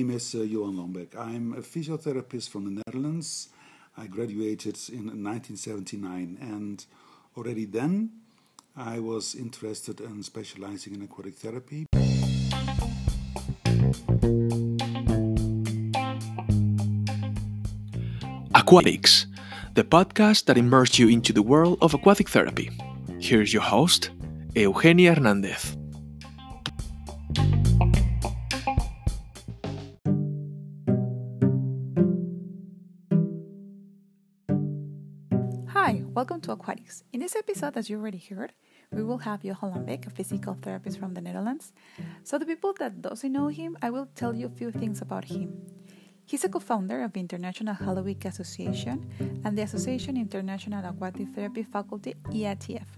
name is uh, Johan Lambeck. I'm a physiotherapist from the Netherlands. I graduated in 1979, and already then I was interested in specializing in aquatic therapy. Aquatics, the podcast that immerses you into the world of aquatic therapy. Here's your host, Eugenia Hernandez. To Aquatics. In this episode, as you already heard, we will have Johan Lambeck, a physical therapist from the Netherlands. So, the people that doesn't know him, I will tell you a few things about him. He's a co-founder of the International Halliwick Association and the Association International Aquatic Therapy Faculty (IATF).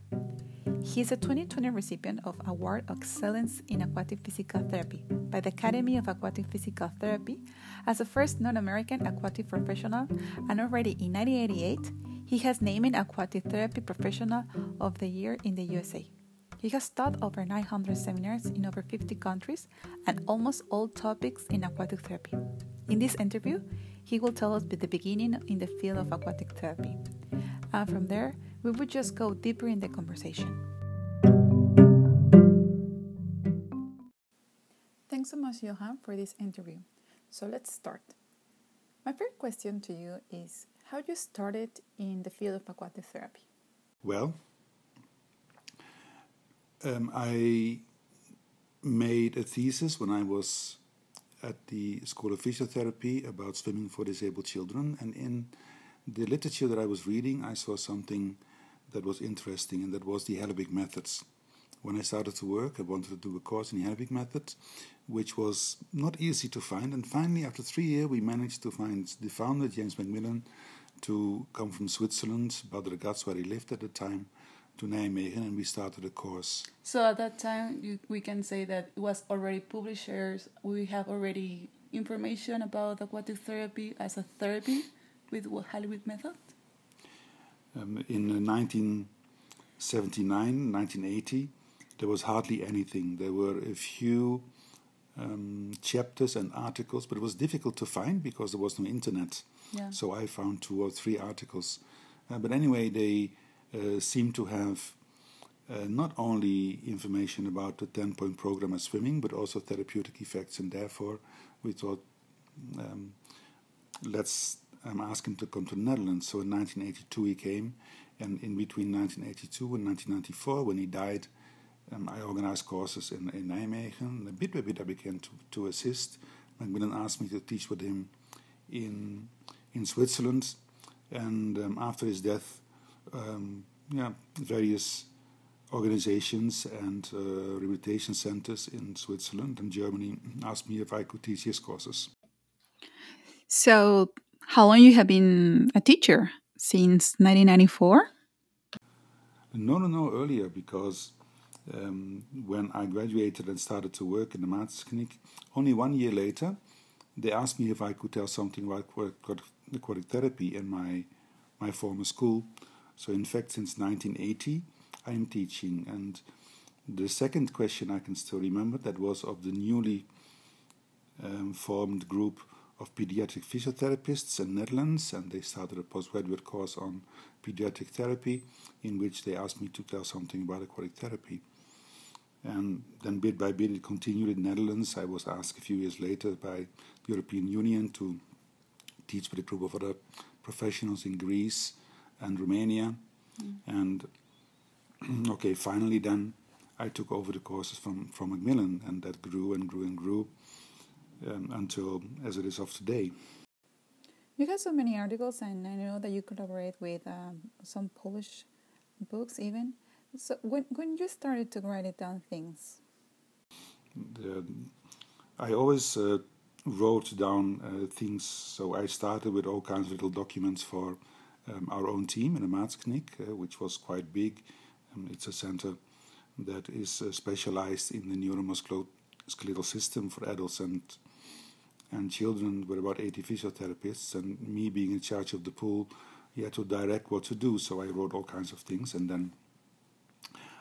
He is a 2020 recipient of Award of Excellence in Aquatic Physical Therapy by the Academy of Aquatic Physical Therapy as the first non-American aquatic professional, and already in 1988 he has named Aquatic Therapy Professional of the Year in the USA. He has taught over 900 seminars in over 50 countries and almost all topics in aquatic therapy. In this interview, he will tell us the beginning in the field of aquatic therapy. And from there, we will just go deeper in the conversation. Thanks so much, Johan, for this interview. So let's start. My first question to you is how did you started in the field of aquatic therapy. Well, um, I made a thesis when I was at the School of Physiotherapy about swimming for disabled children, and in the literature that I was reading, I saw something that was interesting, and that was the Halliwick methods. When I started to work, I wanted to do a course in the Halliwick method, which was not easy to find. And finally, after three years, we managed to find the founder, James Macmillan, to come from Switzerland, Bad Ragaz, where he lived at the time, to Nijmegen, and we started a course. So at that time, you, we can say that it was already publishers. We have already information about aquatic therapy as a therapy with Halliwick method. Um, in 1979, 1980, there was hardly anything. There were a few um, chapters and articles, but it was difficult to find because there was no internet. Yeah. So I found two or three articles. Uh, but anyway, they uh, seem to have uh, not only information about the 10 point program of swimming, but also therapeutic effects. And therefore, we thought, um, let's um, ask him to come to the Netherlands. So in 1982, he came. And in between 1982 and 1994, when he died, um, I organized courses in, in Nijmegen. And bit by bit, I began to, to assist. Macmillan asked me to teach with him in in Switzerland, and um, after his death, um, yeah, various organizations and uh, rehabilitation centers in Switzerland and Germany asked me if I could teach his courses. So, how long you have been a teacher? Since 1994? No, no, no, earlier because um, when I graduated and started to work in the Maartenskliniek, only one year later, they asked me if I could tell something about aquatic therapy in my my former school. So in fact, since 1980, I am teaching. And the second question I can still remember that was of the newly um, formed group of pediatric physiotherapists in Netherlands, and they started a postgraduate course on pediatric therapy, in which they asked me to tell something about aquatic therapy. And then bit by bit it continued in Netherlands. I was asked a few years later by the European Union to teach with a group of other professionals in Greece and Romania. Mm. And okay, finally then I took over the courses from, from Macmillan and that grew and grew and grew um, until as it is of today. You have so many articles and I know that you collaborate with um, some Polish books even. So when when you started to write it down things, the, I always uh, wrote down uh, things. So I started with all kinds of little documents for um, our own team in the Maartenskliniek, uh, which was quite big. Um, it's a center that is uh, specialized in the neuromusculoskeletal system for adults and and children with about 80 physiotherapists. And me being in charge of the pool, he had to direct what to do. So I wrote all kinds of things, and then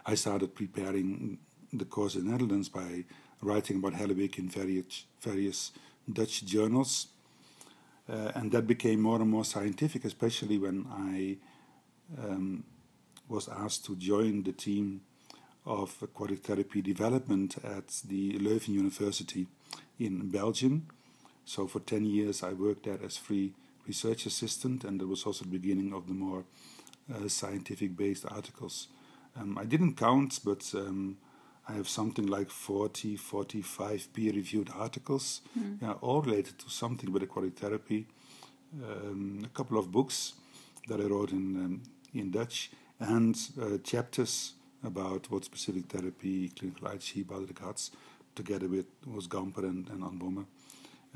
I started preparing the course in the Netherlands by writing about Halliwick in various various Dutch journals. Uh, and that became more and more scientific, especially when I um, was asked to join the team of aquatic therapy development at the Leuven University in Belgium. So for 10 years I worked there as free research assistant, and that was also the beginning of the more uh, scientific based articles. Um, I didn't count, but um, I have something like 40, 45 peer reviewed articles, mm. yeah, all related to something with aquatic therapy. Um, a couple of books that I wrote in, um, in Dutch, and uh, chapters about what specific therapy, clinical Ai Chi, Baudricats, together with Urs Gamper and, and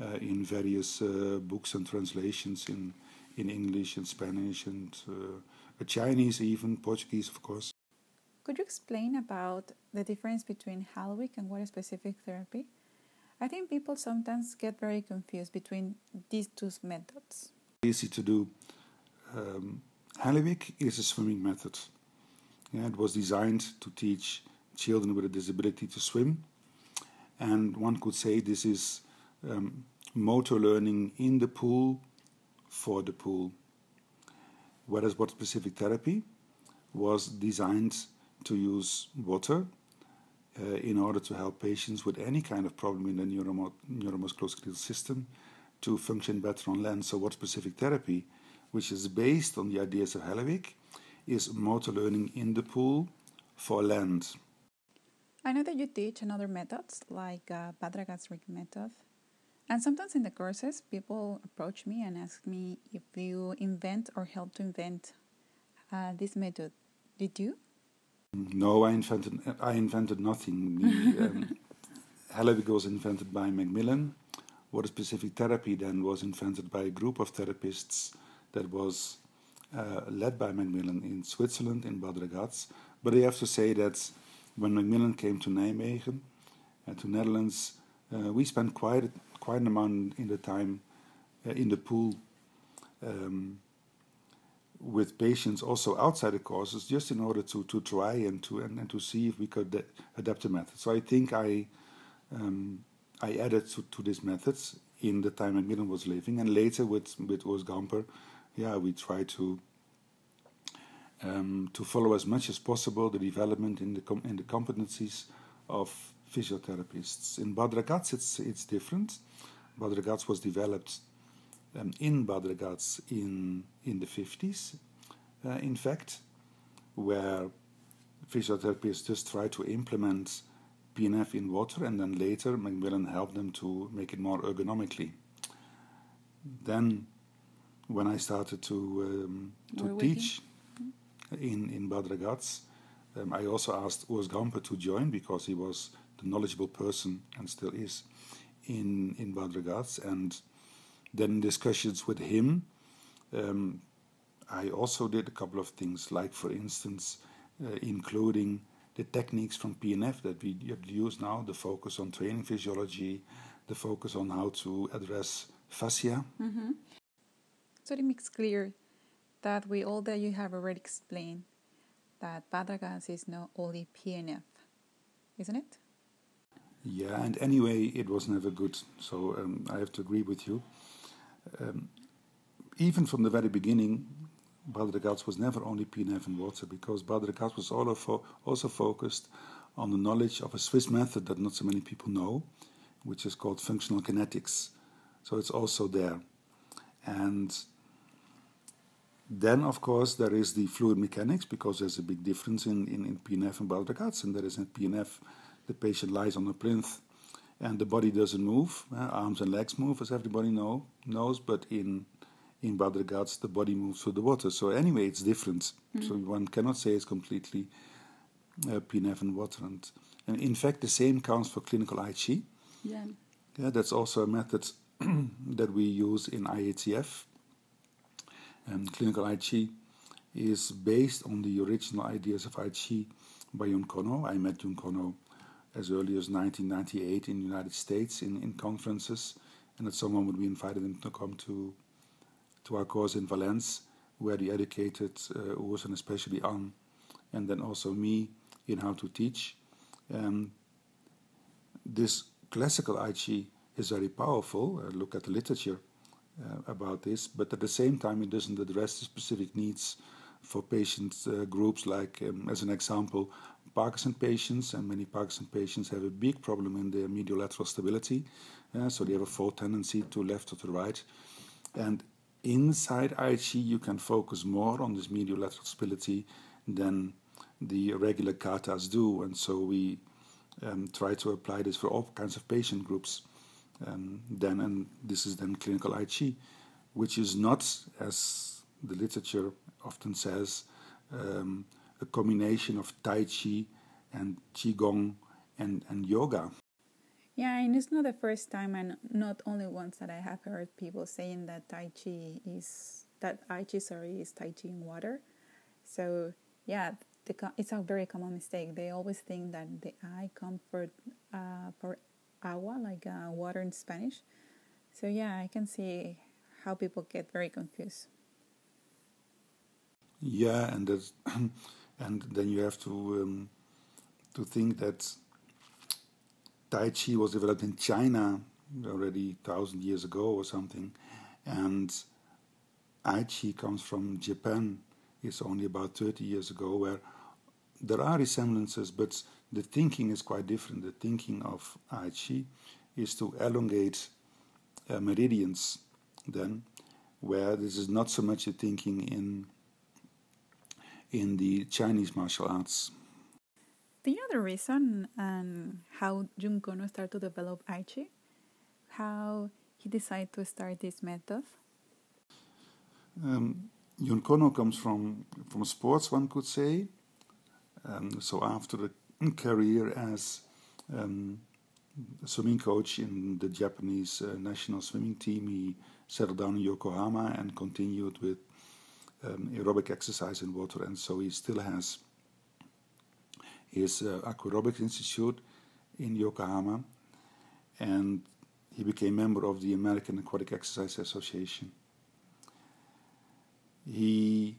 uh, in various uh, books and translations in, in English and Spanish and uh, Chinese, even Portuguese, of course. Could you explain about the difference between Halliwick and water specific therapy? I think people sometimes get very confused between these two methods. Easy to do. Um, is a swimming method. Yeah, it was designed to teach children with a disability to swim, and one could say this is um, motor learning in the pool for the pool. Whereas water specific therapy was designed to use water uh, in order to help patients with any kind of problem in the neuromo- neuromusculoskeletal system to function better on land. So, water specific therapy, which is based on the ideas of Halliwick, is motor learning in the pool for land. I know that you teach another methods like uh, method. And sometimes in the courses, people approach me and ask me if you invent or help to invent uh, this method. Did you? No, I invented. I invented nothing. The, um, was invented by Macmillan. Water specific therapy then was invented by a group of therapists that was uh, led by Macmillan in Switzerland in Bad Ragaz. But I have to say that when Macmillan came to Nijmegen, uh, to Netherlands, uh, we spent quite quite an amount in the time uh, in the pool um, with patients also outside the courses, just in order to, to try and to and, and to see if we could adapt the method. So I think I um, I added to, to these methods in the time Macmillan was living, and later with with Urs Gamper, yeah, we try to um, to follow as much as possible the development in the com- in the competencies of physiotherapists. In Bad Ragaz, it's it's different. Bad Ragaz was developed um, in Bad Ragaz in, in the 50s, uh, in fact, where physiotherapists just tried to implement PNF in water, and then later Macmillan helped them to make it more ergonomically. Then, when I started to um, to teach in in Bad Ragaz, um, I also asked Urs Gamper to join because he was the knowledgeable person and still is in in Bad Ragaz, and then discussions with him. Um, I also did a couple of things, like for instance, uh, including the techniques from PNF that we use now, the focus on training physiology, the focus on how to address fascia. Mm-hmm. So it makes clear that with all that you have already explained, that Bad Ragaz is not only PNF, isn't it? Yeah, and anyway, it was never good. So um, I have to agree with you. Um, even from the very beginning, Bad Ragaz was never only PNF and water because Bad Ragaz was also focused on the knowledge of a Swiss method that not so many people know, which is called functional kinetics. So it's also there. And then, of course, there is the fluid mechanics because there's a big difference in, in, in PNF and Bad Ragaz, and there is in PNF the patient lies on a plinth and the body doesn't move. Uh, arms and legs move, as everybody know, knows, but in in Bad Ragaz, the body moves through the water. So anyway, it's different. Mm. So one cannot say it's completely uh, PNF and water. And, and in fact, the same counts for clinical Ai Chi. Yeah. Yeah, that's also a method that we use in IATF. And clinical Ai Chi is based on the original ideas of Ai Chi by Jun Konno. I met Jun Konno as early as 1998 in the United States in, in conferences, and that someone would be invited him to come to to our course in Valens, where he educated uh, Urs and especially Anne, and then also me in how to teach. Um, this classical Ai Chi is very powerful. Uh, look at the literature uh, about this, but at the same time, it doesn't address the specific needs for patient uh, groups. Like, um, as an example, Parkinson patients, and many Parkinson patients have a big problem in their medial lateral stability. So they have a fall tendency to left or to right. And inside Ai Chi, you can focus more on this medial lateral stability than the regular katas do. And so we um, try to apply this for all kinds of patient groups. Um, then, and this is then clinical Ai Chi, which is not, as the literature often says, um, a combination of Tai Chi and Qigong and, and yoga. Yeah, and it's not the first time, and not only once that I have heard people saying that Tai Chi is that Ai Chi, sorry, is Tai Chi in water. So yeah, the, it's a very common mistake. They always think that the I come for uh, for agua, like uh, water in Spanish. So yeah, I can see how people get very confused. Yeah, and that's, and then you have to um, to think that Tai Chi was developed in China already thousand years ago or something, and Ai Chi comes from Japan. It's only about thirty years ago, where there are resemblances, but the thinking is quite different. The thinking of Ai Chi is to elongate uh, meridians, then, where this is not so much a thinking in in the Chinese martial arts. The other reason and how Jun Konno started to develop Ai Chi, How he decided to start this method? Um, Jun Konno comes from, from sports, one could say. Um, so after a career as um, a swimming coach in the Japanese uh, national swimming team, he settled down in Yokohama and continued with um, aerobic exercise in water. And so he still has his uh, Aquarobics Institute in Yokohama. And he became member of the American Aquatic Exercise Association. He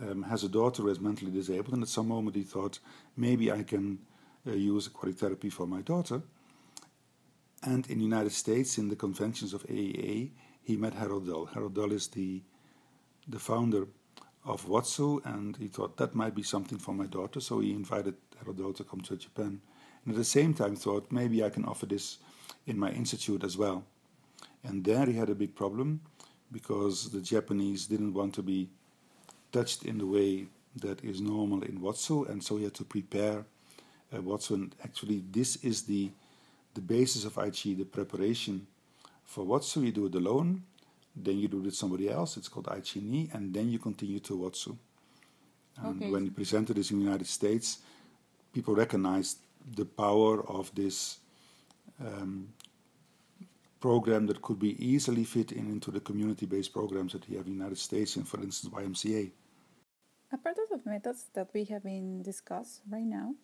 um, has a daughter who is mentally disabled, and at some moment he thought, maybe I can uh, use aquatic therapy for my daughter. And in the United States, in the conventions of AAA, he met Harold Dull. Harold is the, the founder of Watsu, and he thought that might be something for my daughter, so he invited Dull to come to Japan. And at the same time thought, maybe I can offer this in my institute as well. And there he had a big problem because the Japanese didn't want to be touched in the way that is normal in Watsu, and so he had to prepare uh, Watsu. And actually, this is the the basis of Ai Chi, the preparation for Watsu. You do it alone, then you do it with somebody else. It's called Ai Chi Ni, and then you continue to Watsu. And Okay. when he presented this in the United States, people recognized the power of this um, program that could be easily fit in into the community-based programs that we have in the United States, and for instance, YMCA. Apart of the methods that we have been discussed right now,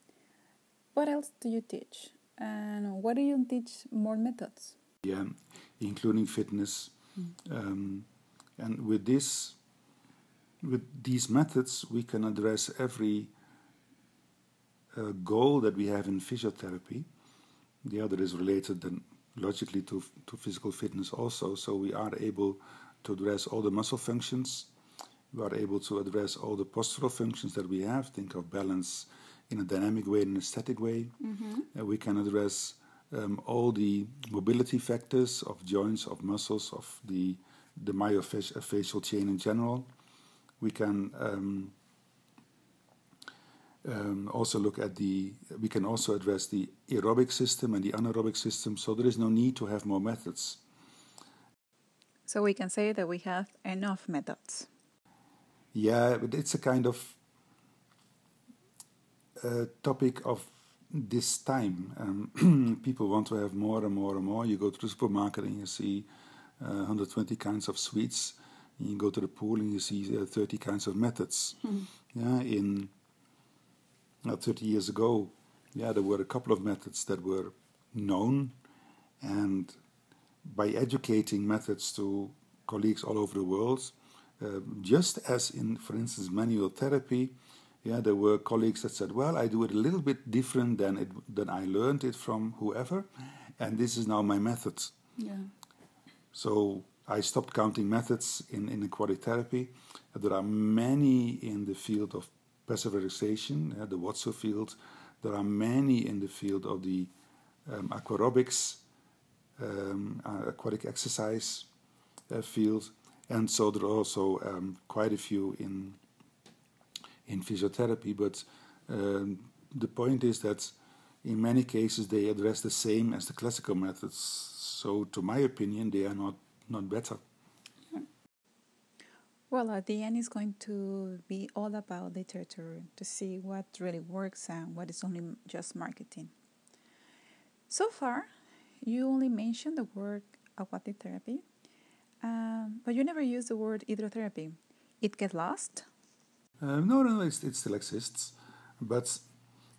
what else do you teach? And what do you teach more methods? yeah, including fitness. Um, and with this, with these methods, we can address every uh, goal that we have in physiotherapy. The other is related then logically to to physical fitness also. So we are able to address all the muscle functions. We are able to address all the postural functions that we have. Think of balance in a dynamic way, in a static way. Uh, we can address um, all the mobility factors of joints, of muscles, of the the myofascial chain in general. We can um, um, also look at the. We can also address the aerobic system and the anaerobic system. So there is no need to have more methods. So we can say that we have enough methods. Yeah, but it's a kind of uh, topic of this time. Um, people want to have more and more and more. You go to the supermarket and you see uh, 120 kinds of sweets. You go to the pool and you see uh, 30 kinds of methods. Yeah, in uh, 30 years ago, yeah, there were a couple of methods that were known, and by educating methods to colleagues all over the world, uh, just as in, for instance, manual therapy, yeah, there were colleagues that said, "Well, I do it a little bit different than it than I learned it from whoever," and this is now my method. Yeah. So I stopped counting methods in, in aquatic therapy. There are many in the field of passive relaxation, uh, the Watsu field. There are many in the field of the um, aquarobics, um, uh, aquatic exercise uh, field, and so there are also um, quite a few in in physiotherapy. But um, the point is that in many cases they address the same as the classical methods. So, to my opinion, they are not not better. Well, at the end, it's going to be all about literature to see what really works and what is only just marketing. So far, you only mentioned the word aquatic therapy, um, but you never use the word hydrotherapy. It gets lost? Um, no, no, it, it still exists, but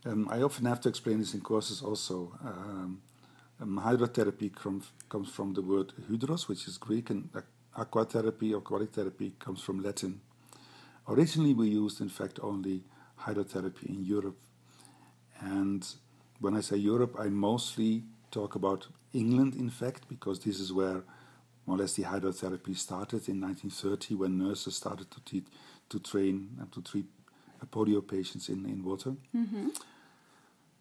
um, I often have to explain this in courses also. Um, um, hydrotherapy comes, comes from the word hydros, which is Greek, and aquatherapy or aquatic therapy comes from Latin. Originally, we used, in fact, only hydrotherapy in Europe. And when I say Europe, I mostly talk about England, in fact, because this is where more or less the hydrotherapy started in 1930 when nurses started to, te- to train and to treat polio patients in, in water. Mm-hmm.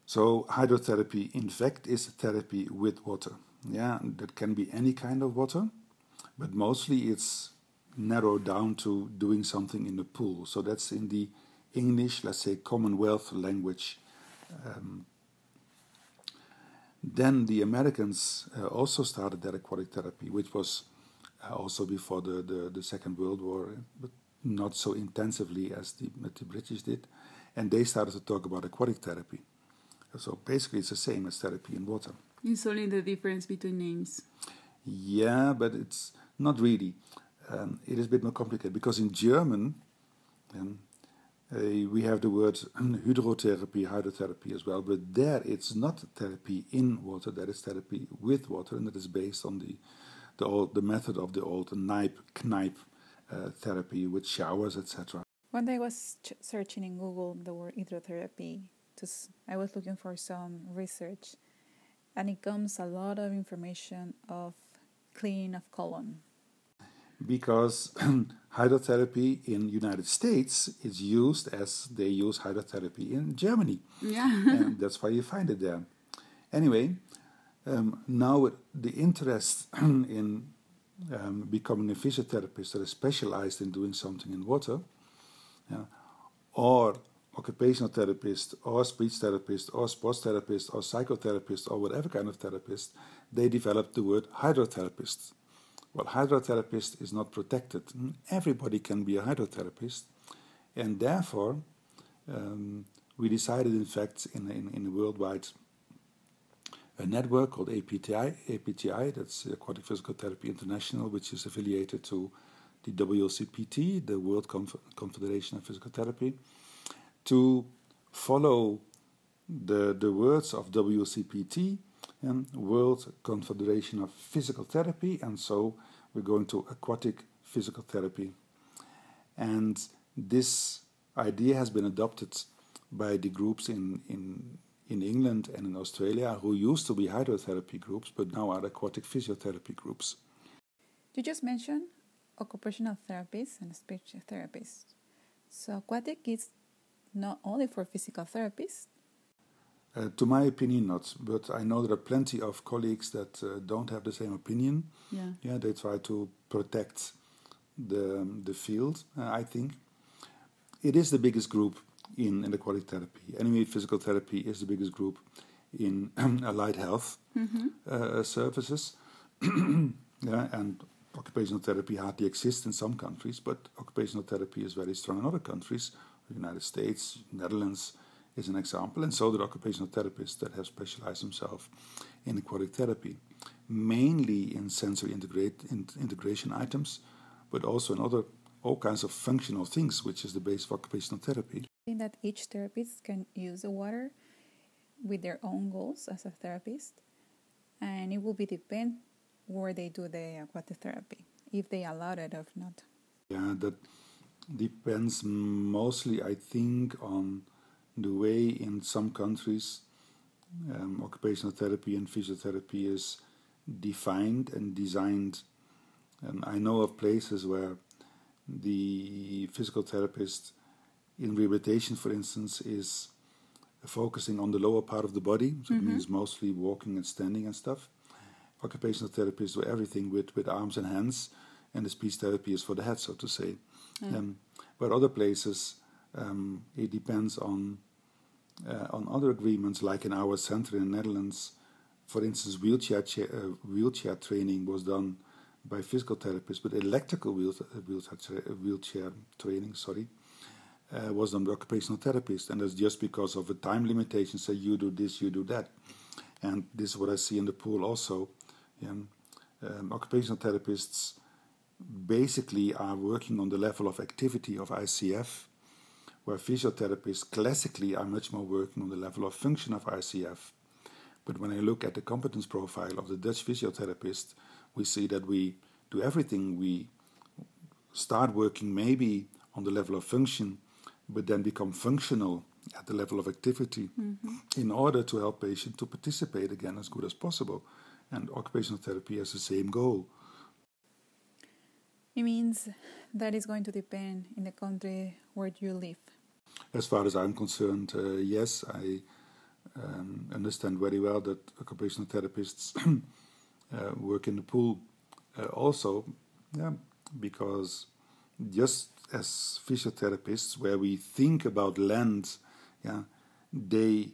So hydrotherapy, in fact, is therapy with water. Yeah, that can be any kind of water, but mostly it's narrowed down to doing something in the pool. So that's in the English, let's say, Commonwealth language. Um, then the Americans uh, also started their aquatic therapy, which was uh, also before the, the, the, Second World War, but not so intensively as the, the British did. And they started to talk about aquatic therapy. So basically, it's the same as therapy in water. It's only the difference between names. Yeah, but it's not really. Um, it is a bit more complicated because in German, um, uh, we have the word hydrotherapy, hydrotherapy as well, but there it's not therapy in water, that is therapy with water, and that is based on the the old the method of the old Nijp Kneipp uh, therapy with showers, etc. One day I was ch- searching in Google the word hydrotherapy because I was looking for some research, and it comes a lot of information of cleaning of colon. Because hydrotherapy in United States is used as they use hydrotherapy in Germany. Yeah. and that's why you find it there. Anyway, um, now the interest in um, becoming a physiotherapist that is specialized in doing something in water, yeah, or occupational therapist or speech therapist or sports therapist or psychotherapist or whatever kind of therapist, they developed the word hydrotherapist. Well, hydrotherapist is not protected. Everybody can be a hydrotherapist, and therefore, um, we decided, in fact, in, in, in a worldwide a network called APTI, APTI, that's Aquatic Physical Therapy International, which is affiliated to the WCPT, the World Conf- Confederation of Physical Therapy, to follow the, the words of WCPT, and World Confederation of Physical Therapy, and so we're going to aquatic physical therapy. And this idea has been adopted by the groups in, in, in England and in Australia who used to be hydrotherapy groups but now are aquatic physiotherapy groups. You just mentioned occupational therapists and speech therapists. So aquatic is not only for physical therapists. Uh, to my opinion, not. But I know there are plenty of colleagues that uh, don't have the same opinion. Yeah. Yeah, they try to protect the the field. Uh, I think it is the biggest group in, in aquatic therapy. Anyway, physical therapy is the biggest group in allied health mm-hmm. services. yeah, and occupational therapy hardly exists in some countries, but occupational therapy is very strong in other countries. The United States, Netherlands is an example, and so the occupational therapists that have specialized themselves in aquatic therapy, mainly in sensory integrate, in, integration items, but also in other all kinds of functional things, which is the base of occupational therapy. That each therapist can use the water with their own goals as a therapist, and it will be depend where they do the aquatic therapy, if they allow it or not. Yeah, that depends mostly, I think, on the way in some countries um, occupational therapy and physiotherapy is defined and designed. And I know of places where the physical therapist in rehabilitation, for instance, is focusing on the lower part of the body, so it means mostly walking and standing and stuff. Occupational therapists do everything with, with arms and hands, and the speech therapy is for the head, so to say. Um, but other places, um, it depends on uh, on other agreements, like in our center in the Netherlands. For instance, wheelchair cha- uh, wheelchair training was done by physical therapists, but electrical wheel- uh, wheelchair, tra- wheelchair training, sorry, uh, was by occupational therapist, and that's just because of the time limitation. Say you do this, you do that, and this is what I see in the pool also. Um, occupational therapists basically are working on the level of activity of ICF, where physiotherapists classically are much more working on the level of function of ICF. But when I look at the competence profile of the Dutch physiotherapist, we see that we do everything. We start working maybe on the level of function, but then become functional at the level of activity in order to help patients to participate again as good as possible. And occupational therapy has the same goal. It means that is going to depend in the country where you live. As far as I'm concerned, uh, yes, I um, understand very well that occupational therapists uh, work in the pool uh, also, yeah, because just as physiotherapists, where we think about land, yeah, they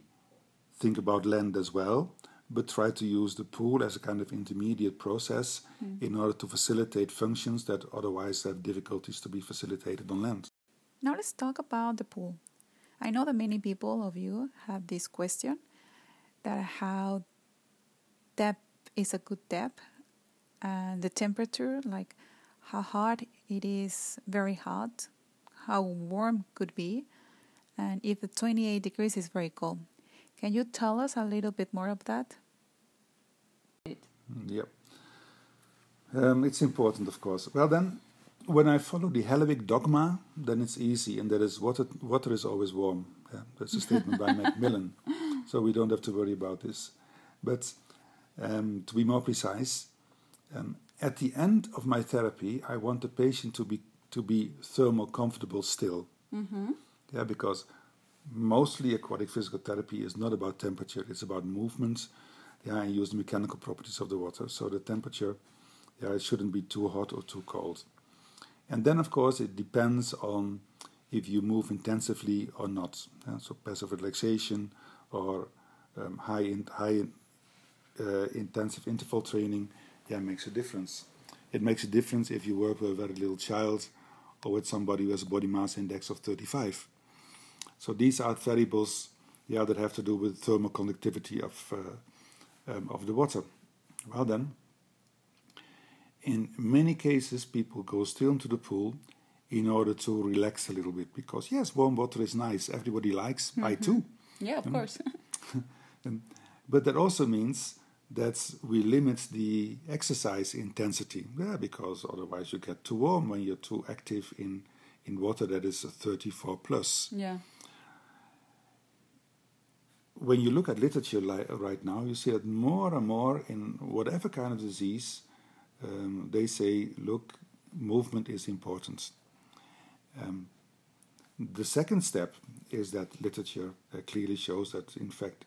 think about land as well, but try to use the pool as a kind of intermediate process hmm. in order to facilitate functions that otherwise have difficulties to be facilitated on land. Now let's talk about the pool. I know that many people of you have this question that how depth is a good depth and the temperature like how hot it is very hot how warm could be and if the 28 degrees is very cold can you tell us a little bit more of that Yep. Um, it's important, of course. Well, then, when I follow the Halliwick dogma, then it's easy, and that is water, water is always warm. Yeah, that's a statement by Macmillan, so we don't have to worry about this. But um, to be more precise, um, at the end of my therapy, I want the patient to be to be thermal comfortable still. Yeah, because mostly aquatic physical therapy is not about temperature; it's about movements. Yeah, and use the mechanical properties of the water. So the temperature, yeah, it shouldn't be too hot or too cold. And then, of course, it depends on if you move intensively or not. Yeah, so passive relaxation or um, high in, high uh, intensive interval training, yeah, makes a difference. It makes a difference if you work with a very little child or with somebody who has a body mass index of 35. So these are variables, yeah, that have to do with thermal conductivity of uh, um, of the water. Well then, in many cases, people go still into the pool in order to relax a little bit because yes, warm water is nice. Everybody likes. I too. yeah of course Um, but that also means that we limit the exercise intensity. Yeah, because otherwise you get too warm when you're too active in in water that is 34 plus. Yeah. when you look at literature li- right now, you see that more and more in whatever kind of disease, um, they say, look, movement is important. Um, the second step is that literature uh, clearly shows that, in fact,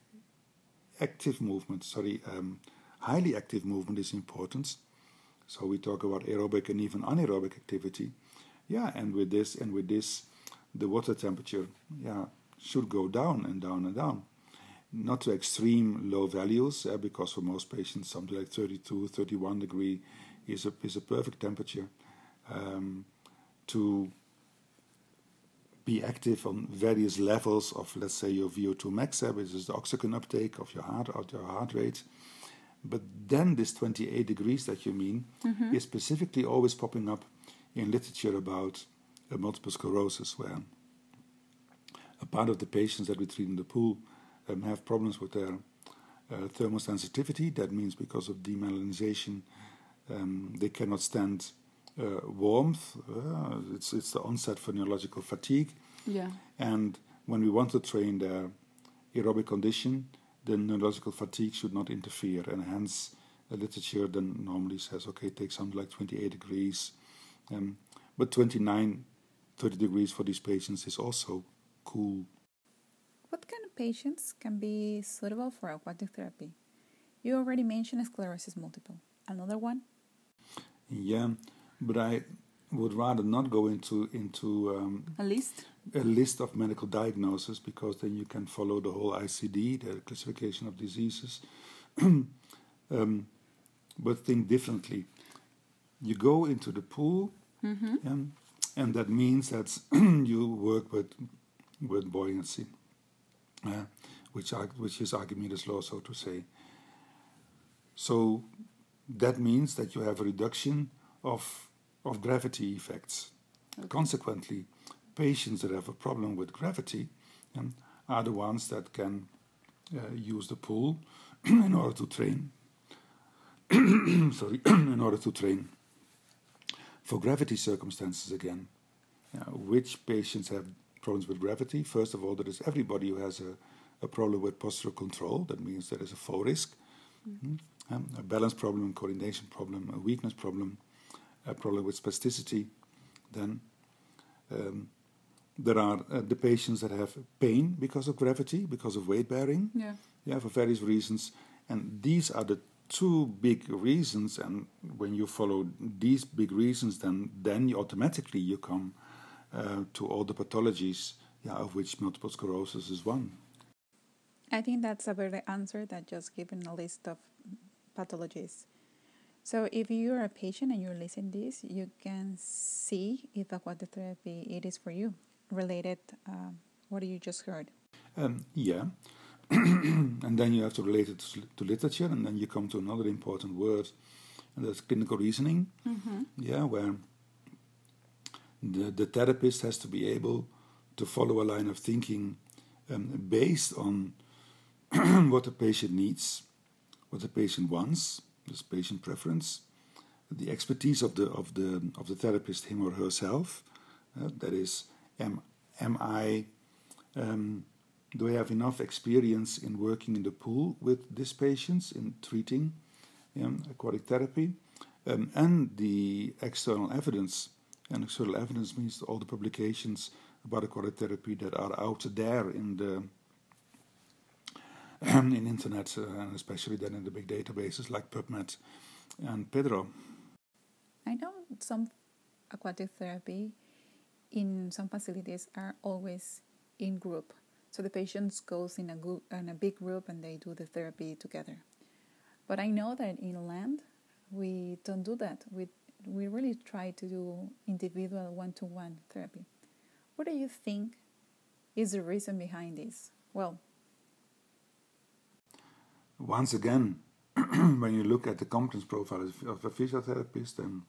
active movement, sorry, um, highly active movement is important. So we talk about aerobic and even anaerobic activity. Yeah, and with this and with this, the water temperature, yeah, should go down and down and down not to extreme low values, uh, because for most patients, something like 32, 31 degree is a, is a perfect temperature um, to be active on various levels of, let's say, your VO2 max, which is the oxygen uptake of your heart, of your heart rate. But then this 28 degrees that you mean is specifically always popping up in literature about uh, multiple sclerosis, where a part of the patients that we treat in the pool um, have problems with their uh, thermosensitivity. That means because of demyelinization, um, they cannot stand uh, warmth. Uh, it's, it's the onset for neurological fatigue. Yeah. And when we want to train the aerobic condition, then neurological fatigue should not interfere, and hence the literature then normally says, okay, take something like 28 degrees, um, but 29, 30 degrees for these patients is also cool. What kind of patients can be suitable for aquatic therapy? You already mentioned sclerosis multiple. Another one? Yeah, but I would rather not go into into um, A list? a list of medical diagnoses because then you can follow the whole ICD, the classification of diseases. um, but think differently. You go into the pool, and, and that means that you work with with buoyancy, uh, which which is Archimedes' law, so to say. So that means that you have a reduction of of gravity effects. Consequently, patients that have a problem with gravity um, are the ones that can uh, use the pool in order to train. sorry, in order to train. For gravity circumstances again, uh, which patients have problems with gravity? First of all, there is everybody who has a, a problem with postural control. That means there is a fall risk, Mhm. Um, a balance problem, a coordination problem, a weakness problem, a problem with spasticity. Then um, there are uh, the patients that have pain because of gravity, because of weight bearing Yeah. yeah, for various reasons. And these are the two big reasons. And when you follow these big reasons, then then you automatically you come uh, to all the pathologies, yeah, of which multiple sclerosis is one. I think that's a better answer than just giving a list of pathologies. So if you're a patient and you're listening this, you can see if aquatic therapy it is for you, related um, what you just heard. Um, yeah. and then you have to relate it to, to literature, and then you come to another important word, and that's clinical reasoning. Yeah, where the, the therapist has to be able to follow a line of thinking um, based on what the patient needs, what the patient wants, this patient preference, the expertise of the of the of the therapist, him or herself. Uh, that is, am am I um, do I have enough experience in working in the pool with these patients in treating um, aquatic therapy, um, and the external evidence. And external evidence means all the publications about aquatic therapy that are out there in the in internet, uh, and especially then in the big databases like PubMed and PEDro. I know some aquatic therapy in some facilities are always in group. So the patients goes in a group in a big group and they do the therapy together. But I know that in land we don't do that. We we really try to do individual one-to-one therapy. What do you think is the reason behind this? Well, Once again, when you look at the competence profile of- a physiotherapist, then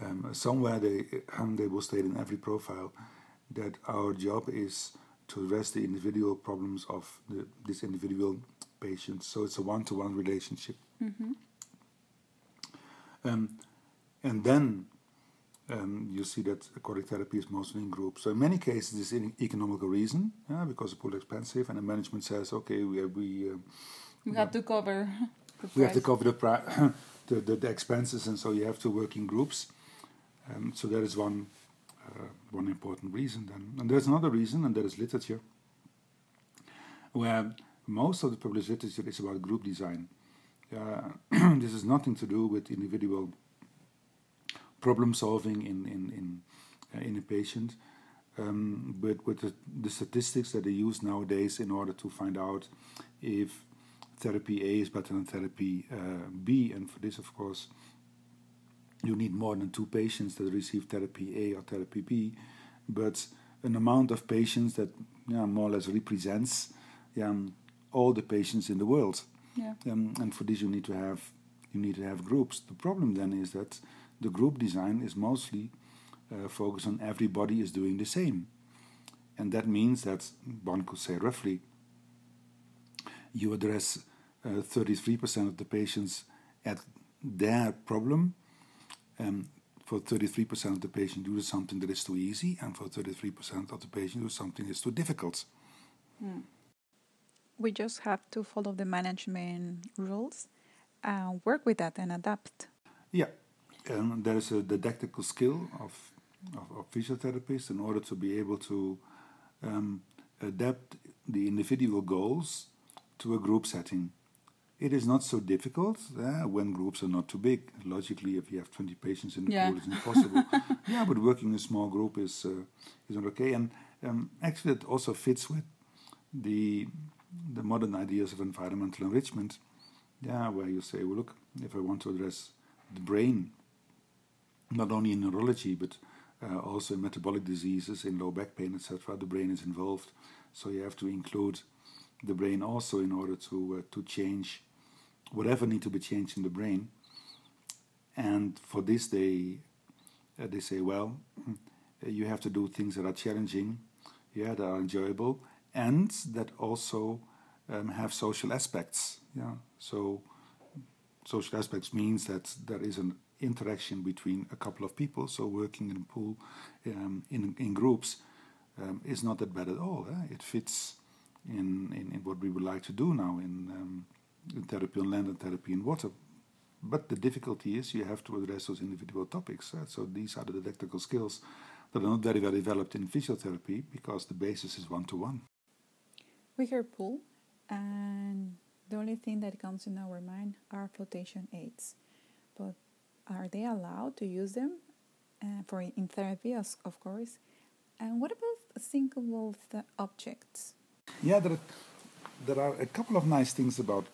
um, somewhere they um, they will state in every profile that our job is to address the individual problems of the, this individual patient. So it's a one-to-one relationship. Um, and then um, you see that aquatic therapy is mostly in groups. So in many cases, it's an economical reason, yeah, because the pool is expensive, and the management says, okay, we we uh, We have to cover the we have to cover the, pri- the, the the expenses, and so you have to work in groups. Um, so that is one uh, one important reason. Then, and there's another reason, and that is literature, where most of the published literature is about group design. Uh, this has nothing to do with individual problem solving in in in, uh, in a patient, um, but with the, the statistics that they use nowadays in order to find out if therapy A is better than therapy uh, B, and for this, of course, you need more than two patients that receive therapy A or therapy B, but an amount of patients that yeah, more or less represents yeah, all the patients in the world. Yeah. Um, and for this, you need to have you need to have groups. The problem then is that the group design is mostly uh, focused on everybody is doing the same, and that means that one could say roughly you address uh, 33% of the patients at their problem. Um, for 33% of the patient, do something that is too easy, and for 33% of the patient, do something that is too difficult. We just have to follow the management rules and work with that and adapt. Yeah, and there is a didactical skill of, of, of physiotherapists in order to be able to um, adapt the individual goals to a group setting. It is not so difficult uh, when groups are not too big. Logically, if you have 20 patients in the Yeah. pool, it's impossible. yeah, but working in a small group is uh, is not okay. And um, actually, it also fits with the the modern ideas of environmental enrichment. Yeah, where you say, well, look, if I want to address the brain, not only in neurology but uh, also in metabolic diseases, in low back pain, etc., the brain is involved. So you have to include the brain also in order to uh, to change whatever need to be changed in the brain. And for this, they uh, they say, well, mm, you have to do things that are challenging, yeah, that are enjoyable, and that also um, have social aspects. Yeah, so social aspects means that there is an interaction between a couple of people. So working in a pool um, in in groups um, is not that bad at all. eh? It fits in, in, in what we would like to do now in, um, in therapy on land and therapy in water. But the difficulty is you have to address those individual topics. eh? So these are the didactical skills that are not very well developed in physiotherapy because the basis is one to one. We hear pool, and the only thing that comes in our mind are flotation aids. But are they allowed to use them uh, for in therapy, as, of course? And what about sinkable th- objects? Yeah, there are, there are a couple of nice things about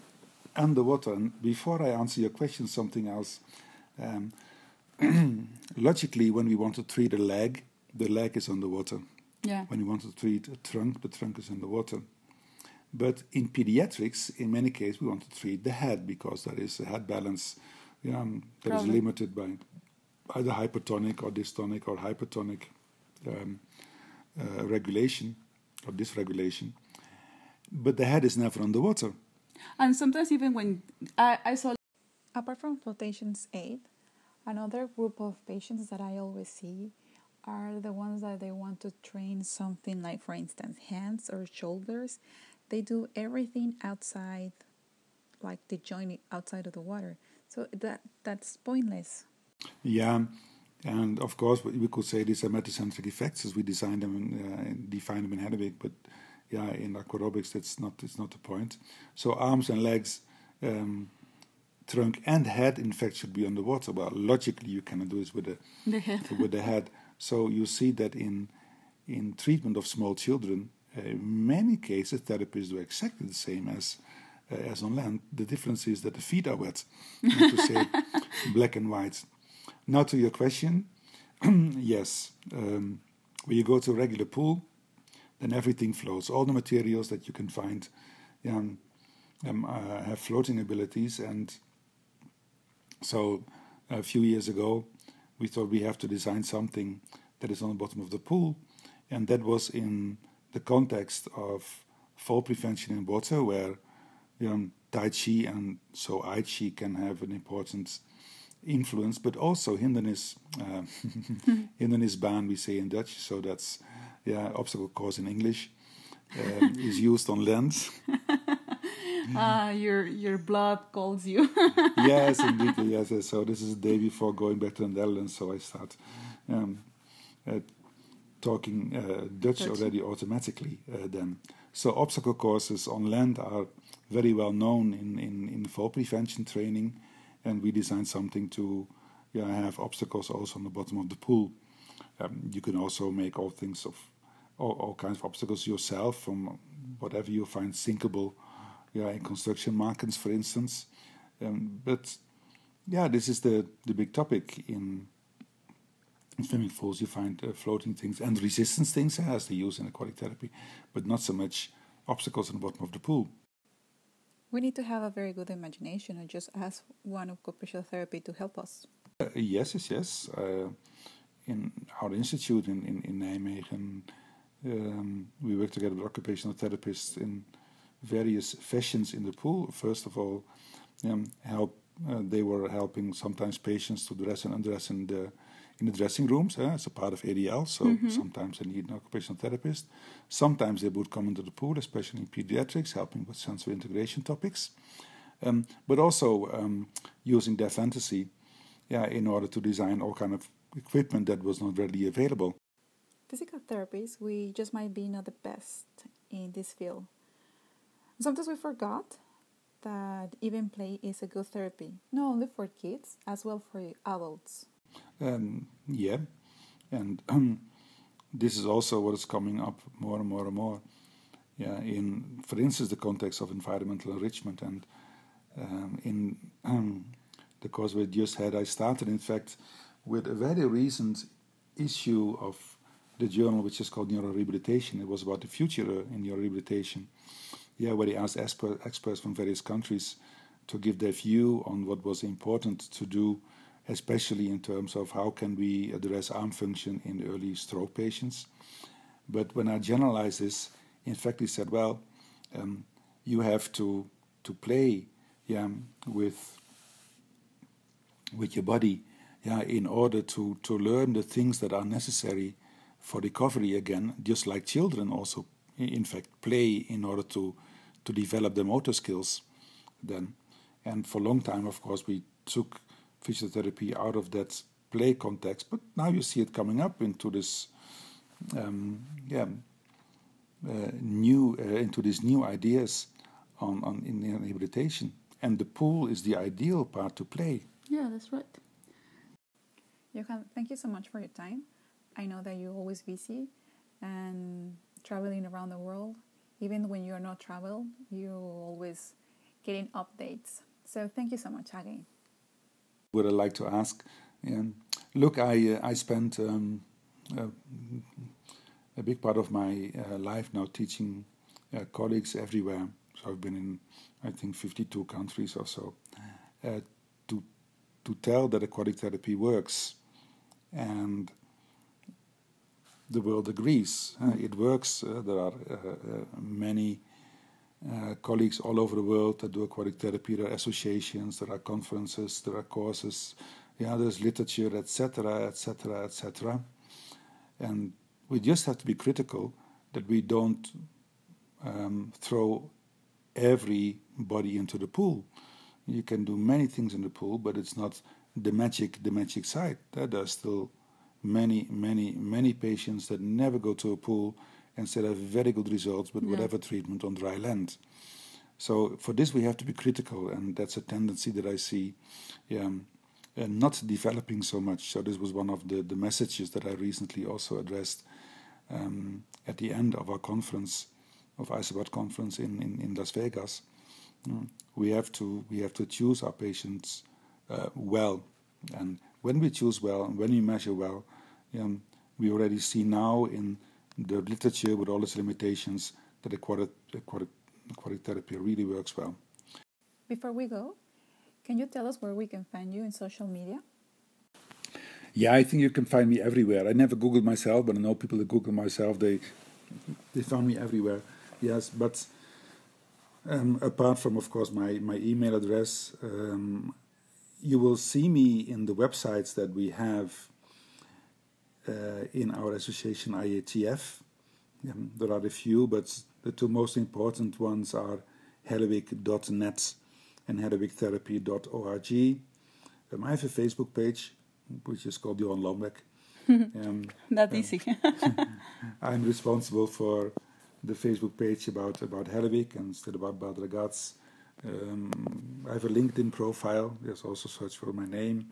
underwater. And before I answer your question, something else. Um, logically, when we want to treat a leg, the leg is underwater. Yeah. When we want to treat a trunk, the trunk is underwater. But in pediatrics, in many cases, we want to treat the head because there is a head balance you know, that is Probably. limited by either hypertonic or dystonic or hypertonic um, uh, regulation or dysregulation. But the head is never underwater. And sometimes even when I, I saw Apart from flotations aid, another group of patients that I always see are the ones that they want to train something like, for instance, hands or shoulders. They do everything outside, like the joint outside of the water. So that that's pointless. Yeah, and of course we could say these are metacentric effects as we design them and, uh, and define them in Halliwick, but yeah, in aquarobics that's not it's not the point. So arms and legs, um, trunk and head, in fact, should be underwater. Well, logically you cannot do this with the the head. with the head. So you see that in in treatment of small children, uh, in many cases therapists do exactly the same as uh, as on land. The difference is that the feet are wet, to say black and white. Now to your question, yes, um, when you go to a regular pool, then everything floats. All the materials that you can find um, um, uh, have floating abilities, and so a few years ago, we thought we have to design something that is on the bottom of the pool, and that was in the context of fall prevention in water, where know, Tai Chi and so Ai Chi can have an important influence, but also hindernis, uh, hindernisbaan we say in Dutch, so that's yeah obstacle course in English, um, is used on land. Ah, your your blood calls you. yes, indeed. Yes, yes. So this is the day before going back to the Netherlands. So I start um, uh, talking uh, Dutch Dutch. already automatically uh, then. So obstacle courses on land are very well known in, in, in fall prevention training, and we designed something to have obstacles also on the bottom of the pool. Um, you can also make all things of all, all kinds of obstacles yourself from whatever you find sinkable, yeah, in construction markets, for instance. Um, but yeah, this is the, the big topic in, in swimming pools. You find uh, floating things and resistance things as they use in aquatic therapy, but not so much obstacles on the bottom of the pool. We need to have a very good imagination and just ask one of occupational therapy to help us. Uh, yes, yes, yes. Uh, in our institute in, in, in Nijmegen, um, we work together with occupational therapists in various fashions in the pool. First of all, um, help uh, they were helping sometimes patients to dress and undress in the in the dressing rooms as a part of ADL. So Mm-hmm. sometimes they need an occupational therapist. Sometimes they would come into the pool, especially in pediatrics, helping with sensory integration topics. Um, but also um, using their fantasy, yeah, in order to design all kind of equipment that was not readily available. Physical therapists, we just might be not the best in this field. Sometimes we forgot that even play is a good therapy, not only for kids, as well for adults. Um, yeah, and um, this is also what is coming up more and more and more. Yeah, in for instance the context of environmental enrichment and um, in um, the course we just had, I started in fact with a very recent issue of the journal which is called Neurorehabilitation. It was about the future in neurorehabilitation. Yeah, where they asked experts from various countries to give their view on what was important to do especially in terms of how can we address arm function in early stroke patients. But when I generalize this, in fact, he said, well, um, you have to to play, yeah, with with your body, yeah, in order to to learn the things that are necessary for recovery again. Just like children also, in fact, play in order to to develop their motor skills. Then, and for a long time, of course, we took physiotherapy out of that play context. But now you see it coming up into this, um, yeah, uh, new uh, into these new ideas on on in, rehabilitation. And the pool is the ideal part to play. Yeah, that's right. Johan, thank you so much for your time. I know that you're always busy and traveling around the world. Even when you're not travel, you're always getting updates. So thank you so much again. Would I like to ask? Um, look, I uh, I spent um, a, a big part of my uh, life now teaching uh, colleagues everywhere. So I've been in, I think, 52 countries or so. Uh, to to tell that aquatic therapy works, and the world agrees. Uh, it works. Uh, there are uh, uh, many uh, colleagues all over the world that do aquatic therapy. There are associations, there are conferences, there are courses. Yeah, there's literature, etc., etc., etc. And we just have to be critical that we don't um, throw everybody into the pool. You can do many things in the pool, but it's not the magic, the magic side. There are still many, many, many patients that never go to a pool and still have very good results with Yeah. whatever treatment on dry land. So for this we have to be critical, and that's a tendency that I see, uh, not developing so much. So this was one of the, the messages that I recently also addressed um, at the end of our conference, of ISABOT conference in, in, in Las Vegas. Mm. We have to we have to choose our patients uh, well, and when we choose well and when we measure well, um, we already see now in the literature with all its limitations that aquatic, aquatic, aquatic therapy really works well. Before we go, can you tell us where we can find you in social media? Yeah, I think you can find me everywhere. I never Googled myself, but I know people that Google myself. They they found me everywhere. Yes, but um, apart from, of course, my my email address, um, you will see me in the websites that we have in our association IATF. Um, there are a few, but the two most important ones are halliwick.net and halliwicktherapy.org. Um, I have a Facebook page, which is called Johan Lambeck. um, That easy. I'm responsible for the Facebook page about about Halliwick and still about Bad Ragaz. Um, I have a LinkedIn profile. There's also search for my name.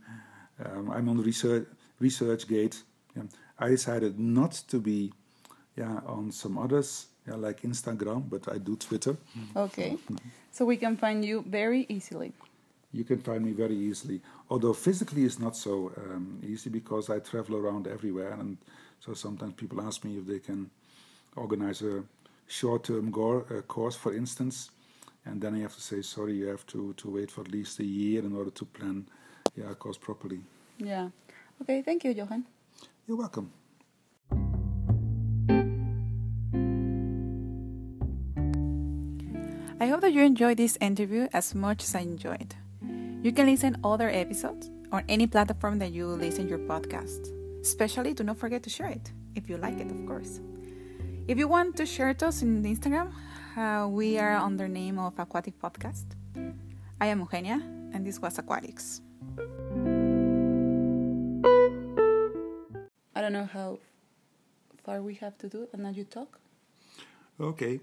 Um, I'm on research ResearchGate. Yeah. I decided not to be, yeah, on some others, yeah, like Instagram, but I do Twitter. okay. So we can find you very easily. You can find me very easily. Although physically it's not so um, easy because I travel around everywhere, and so sometimes people ask me if they can organize a short-term uh, course, for instance, and then I have to say, sorry, you have to, to wait for at least a year in order to plan yeah, a course properly. Yeah. Okay, thank you, Johan. You're welcome. I hope that you enjoyed this interview as much as I enjoyed. You can listen other episodes on any platform that you listen your podcast. Especially, do not forget to share it if you like it, of course. If you want to share us on Instagram, uh, we are under name of Aquatic Podcast. I am Eugenia, and this was Aquatics. don't know how far we have to do, and now you talk. Okay.